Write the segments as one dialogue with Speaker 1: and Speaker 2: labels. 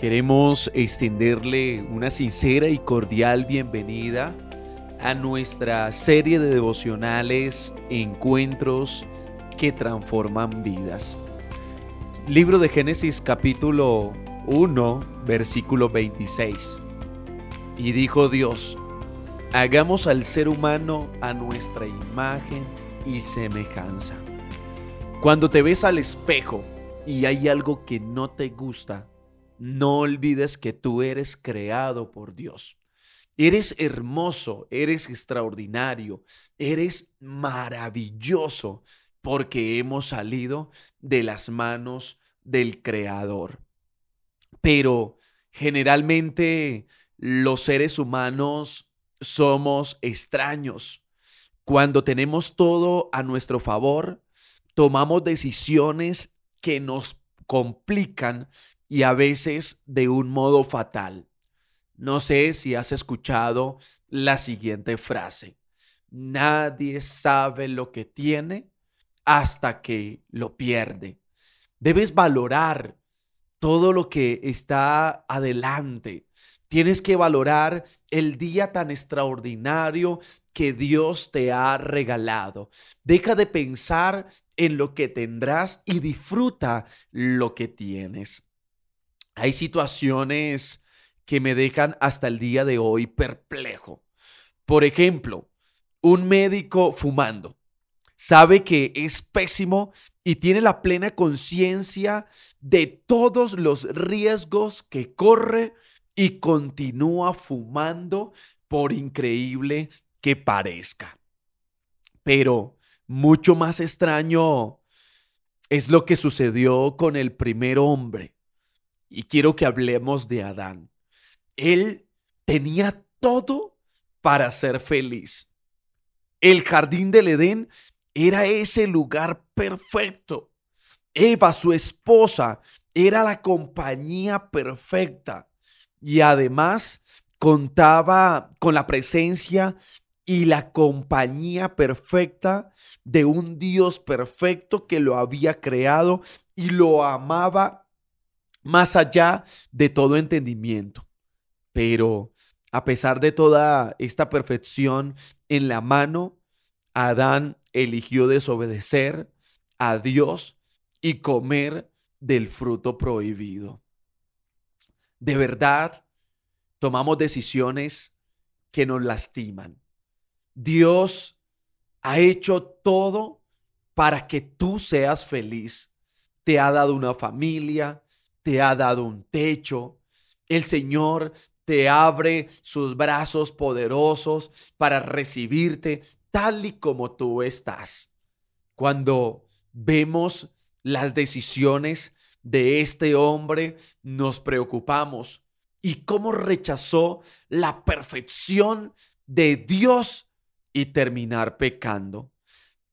Speaker 1: Queremos extenderle una sincera y cordial bienvenida a nuestra serie de devocionales Encuentros que transforman vidas. Libro de Génesis capítulo 1, versículo 26. Y dijo Dios, hagamos al ser humano a nuestra imagen y semejanza. Cuando te ves al espejo y hay algo que no te gusta, no olvides que tú eres creado por Dios. Eres hermoso, eres extraordinario, eres maravilloso porque hemos salido de las manos del Creador. Pero generalmente los seres humanos somos extraños. Cuando tenemos todo a nuestro favor, tomamos decisiones que nos complican y a veces de un modo fatal. No sé si has escuchado la siguiente frase. Nadie sabe lo que tiene hasta que lo pierde. Debes valorar todo lo que está adelante. Tienes que valorar el día tan extraordinario que Dios te ha regalado. Deja de pensar en lo que tendrás y disfruta lo que tienes. Hay situaciones que me dejan hasta el día de hoy perplejo. Por ejemplo, un médico fumando. Sabe que es pésimo y tiene la plena conciencia de todos los riesgos que corre y continúa fumando por increíble que parezca. Pero mucho más extraño es lo que sucedió con el primer hombre y quiero que hablemos de Adán. Él tenía todo para ser feliz. El jardín del Edén era ese lugar perfecto. Eva, su esposa, era la compañía perfecta y además contaba con la presencia y la compañía perfecta de un Dios perfecto que lo había creado y lo amaba más allá de todo entendimiento. Pero a pesar de toda esta perfección en la mano, Adán eligió desobedecer a Dios y comer del fruto prohibido. De verdad, tomamos decisiones que nos lastiman. Dios ha hecho todo para que tú seas feliz. Te ha dado una familia, te ha dado un techo. El Señor te abre sus brazos poderosos para recibirte tal y como tú estás. Cuando vemos las decisiones de este hombre, nos preocupamos. ¿Y cómo rechazó la perfección de Dios y terminar pecando?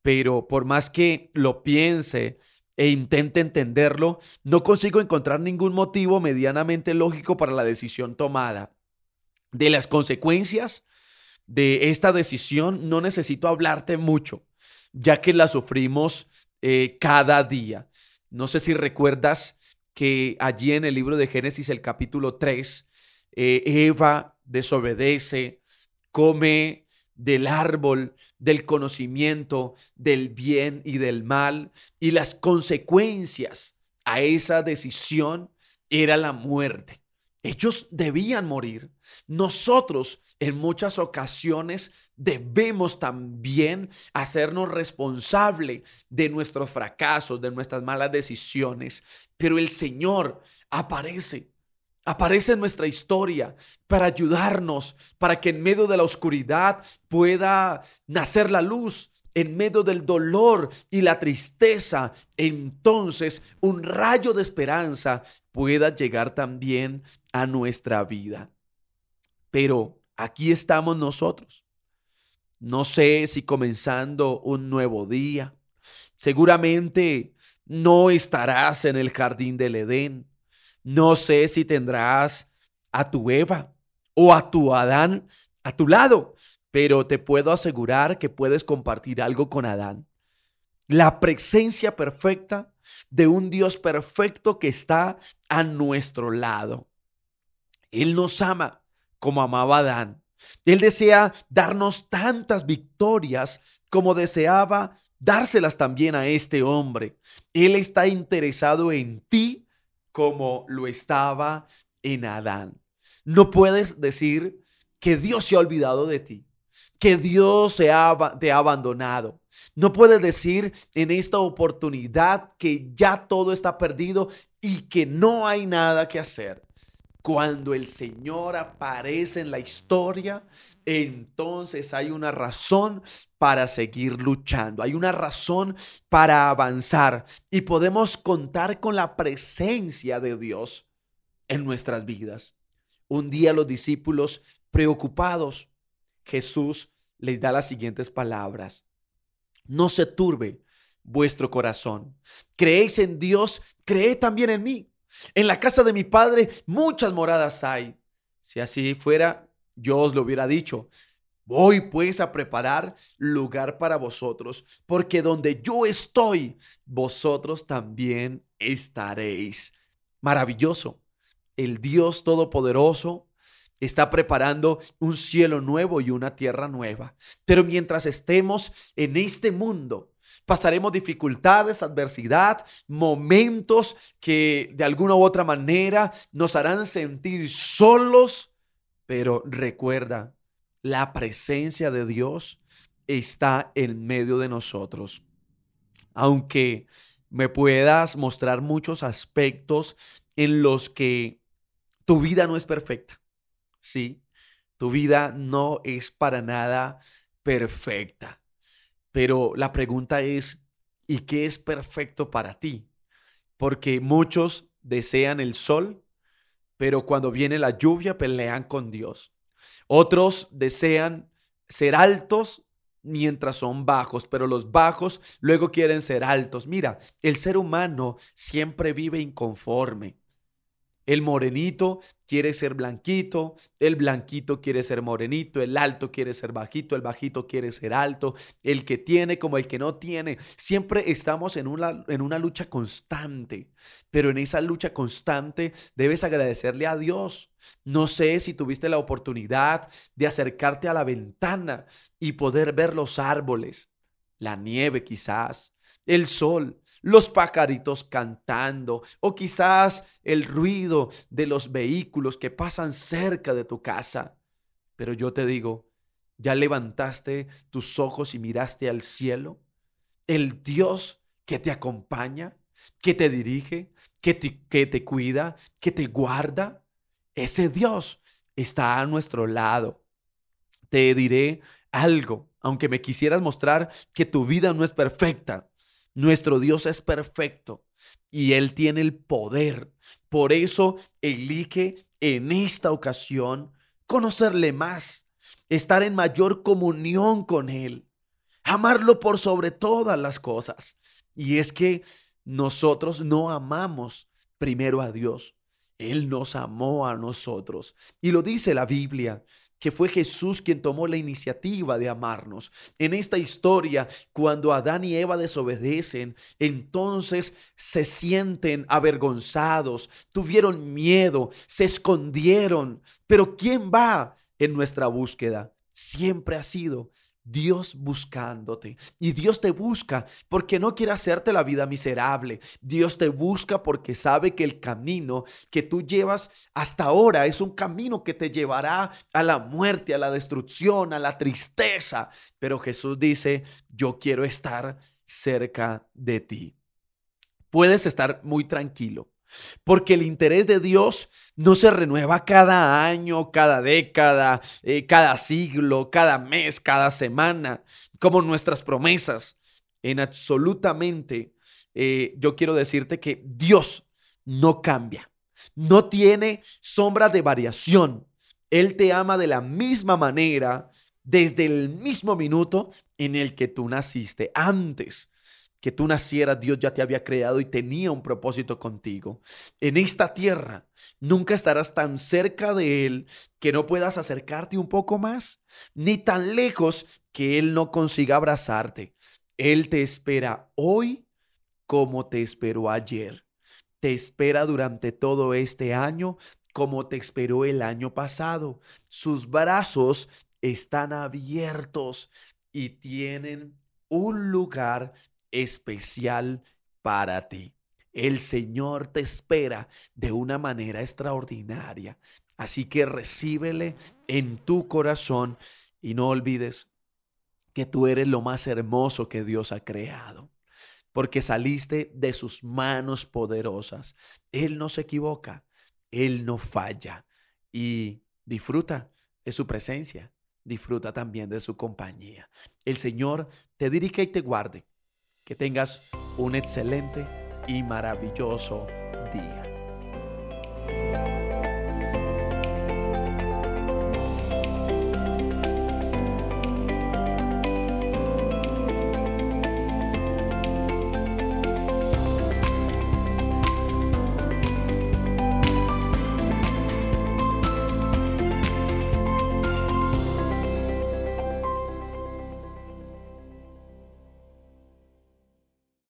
Speaker 1: Pero por más que lo piense e intente entenderlo, no consigo encontrar ningún motivo medianamente lógico para la decisión tomada. De las consecuencias de esta decisión no necesito hablarte mucho, ya que la sufrimos eh, cada día. No sé si recuerdas que allí en el libro de Génesis, el capítulo 3, eh, Eva desobedece, come del árbol del conocimiento del bien y del mal y las consecuencias a esa decisión era la muerte. Ellos debían morir. Nosotros en muchas ocasiones debemos también hacernos responsable de nuestros fracasos, de nuestras malas decisiones. Pero el Señor aparece aparece en nuestra historia para ayudarnos, para que en medio de la oscuridad pueda nacer la luz, en medio del dolor y la tristeza, entonces un rayo de esperanza pueda llegar también a nuestra vida. Pero aquí estamos nosotros. No sé si comenzando un nuevo día. Seguramente no estarás en el jardín del Edén no sé si tendrás a tu Eva o a tu Adán a tu lado, pero te puedo asegurar que puedes compartir algo con Adán. La presencia perfecta de un Dios perfecto que está a nuestro lado. Él nos ama como amaba Adán. Él desea darnos tantas victorias como deseaba dárselas también a este hombre. Él está interesado en ti como lo estaba en Adán. No puedes decir que Dios se ha olvidado de ti, que Dios se ha, te ha abandonado. No puedes decir en esta oportunidad que ya todo está perdido y que no hay nada que hacer. Cuando el Señor aparece en la historia, entonces hay una razón para seguir luchando, hay una razón para avanzar y podemos contar con la presencia de Dios en nuestras vidas. Un día los discípulos preocupados, Jesús les da las siguientes palabras. No se turbe vuestro corazón. Creéis en Dios, creed también en mí. En la casa de mi padre muchas moradas hay. Si así fuera, yo os lo hubiera dicho. Voy pues a preparar lugar para vosotros, porque donde yo estoy, vosotros también estaréis. Maravilloso. El Dios Todopoderoso está preparando un cielo nuevo y una tierra nueva. Pero mientras estemos en este mundo, pasaremos dificultades, adversidad, momentos que de alguna u otra manera nos harán sentir solos, pero recuerda, la presencia de Dios está en medio de nosotros. Aunque me puedas mostrar muchos aspectos en los que tu vida no es perfecta. Sí, tu vida no es para nada perfecta. Pero la pregunta es, ¿y qué es perfecto para ti? Porque muchos desean el sol, pero cuando viene la lluvia pelean con Dios. Otros desean ser altos mientras son bajos, pero los bajos luego quieren ser altos. Mira, el ser humano siempre vive inconforme. El morenito quiere ser blanquito, el blanquito quiere ser morenito, el alto quiere ser bajito, el bajito quiere ser alto, el que tiene como el que no tiene. Siempre estamos en una, en una lucha constante, pero en esa lucha constante debes agradecerle a Dios. No sé si tuviste la oportunidad de acercarte a la ventana y poder ver los árboles, la nieve quizás, el sol los pajaritos cantando o quizás el ruido de los vehículos que pasan cerca de tu casa. Pero yo te digo, ¿ya levantaste tus ojos y miraste al cielo? El Dios que te acompaña, que te dirige, que te, que te cuida, que te guarda, ese Dios está a nuestro lado. Te diré algo, aunque me quisieras mostrar que tu vida no es perfecta, nuestro Dios es perfecto y Él tiene el poder. Por eso elige en esta ocasión conocerle más, estar en mayor comunión con Él, amarlo por sobre todas las cosas. Y es que nosotros no amamos primero a Dios, Él nos amó a nosotros. Y lo dice la Biblia que fue Jesús quien tomó la iniciativa de amarnos. En esta historia, cuando Adán y Eva desobedecen, entonces se sienten avergonzados, tuvieron miedo, se escondieron. Pero ¿quién va en nuestra búsqueda? Siempre ha sido Dios buscándote. Y Dios te busca porque no quiere hacerte la vida miserable. Dios te busca porque sabe que el camino que tú llevas hasta ahora es un camino que te llevará a la muerte, a la destrucción, a la tristeza. Pero Jesús dice, yo quiero estar cerca de ti. Puedes estar muy tranquilo porque el interés de Dios no se renueva cada año, cada década, eh, cada siglo, cada mes, cada semana, como nuestras promesas. En absolutamente, eh, yo quiero decirte que Dios no cambia, no tiene sombra de variación. Él te ama de la misma manera desde el mismo minuto en el que tú naciste. Antes que tú nacieras, Dios ya te había creado y tenía un propósito contigo. En esta tierra nunca estarás tan cerca de Él que no puedas acercarte un poco más, ni tan lejos que Él no consiga abrazarte. Él te espera hoy como te esperó ayer. Te espera durante todo este año como te esperó el año pasado. Sus brazos están abiertos y tienen un lugar especial para ti. El Señor te espera de una manera extraordinaria. Así que recíbele en tu corazón y no olvides que tú eres lo más hermoso que Dios ha creado, porque saliste de sus manos poderosas. Él no se equivoca, Él no falla y disfruta de su presencia, disfruta también de su compañía. El Señor te dirige y te guarde. Que tengas un excelente y maravilloso día.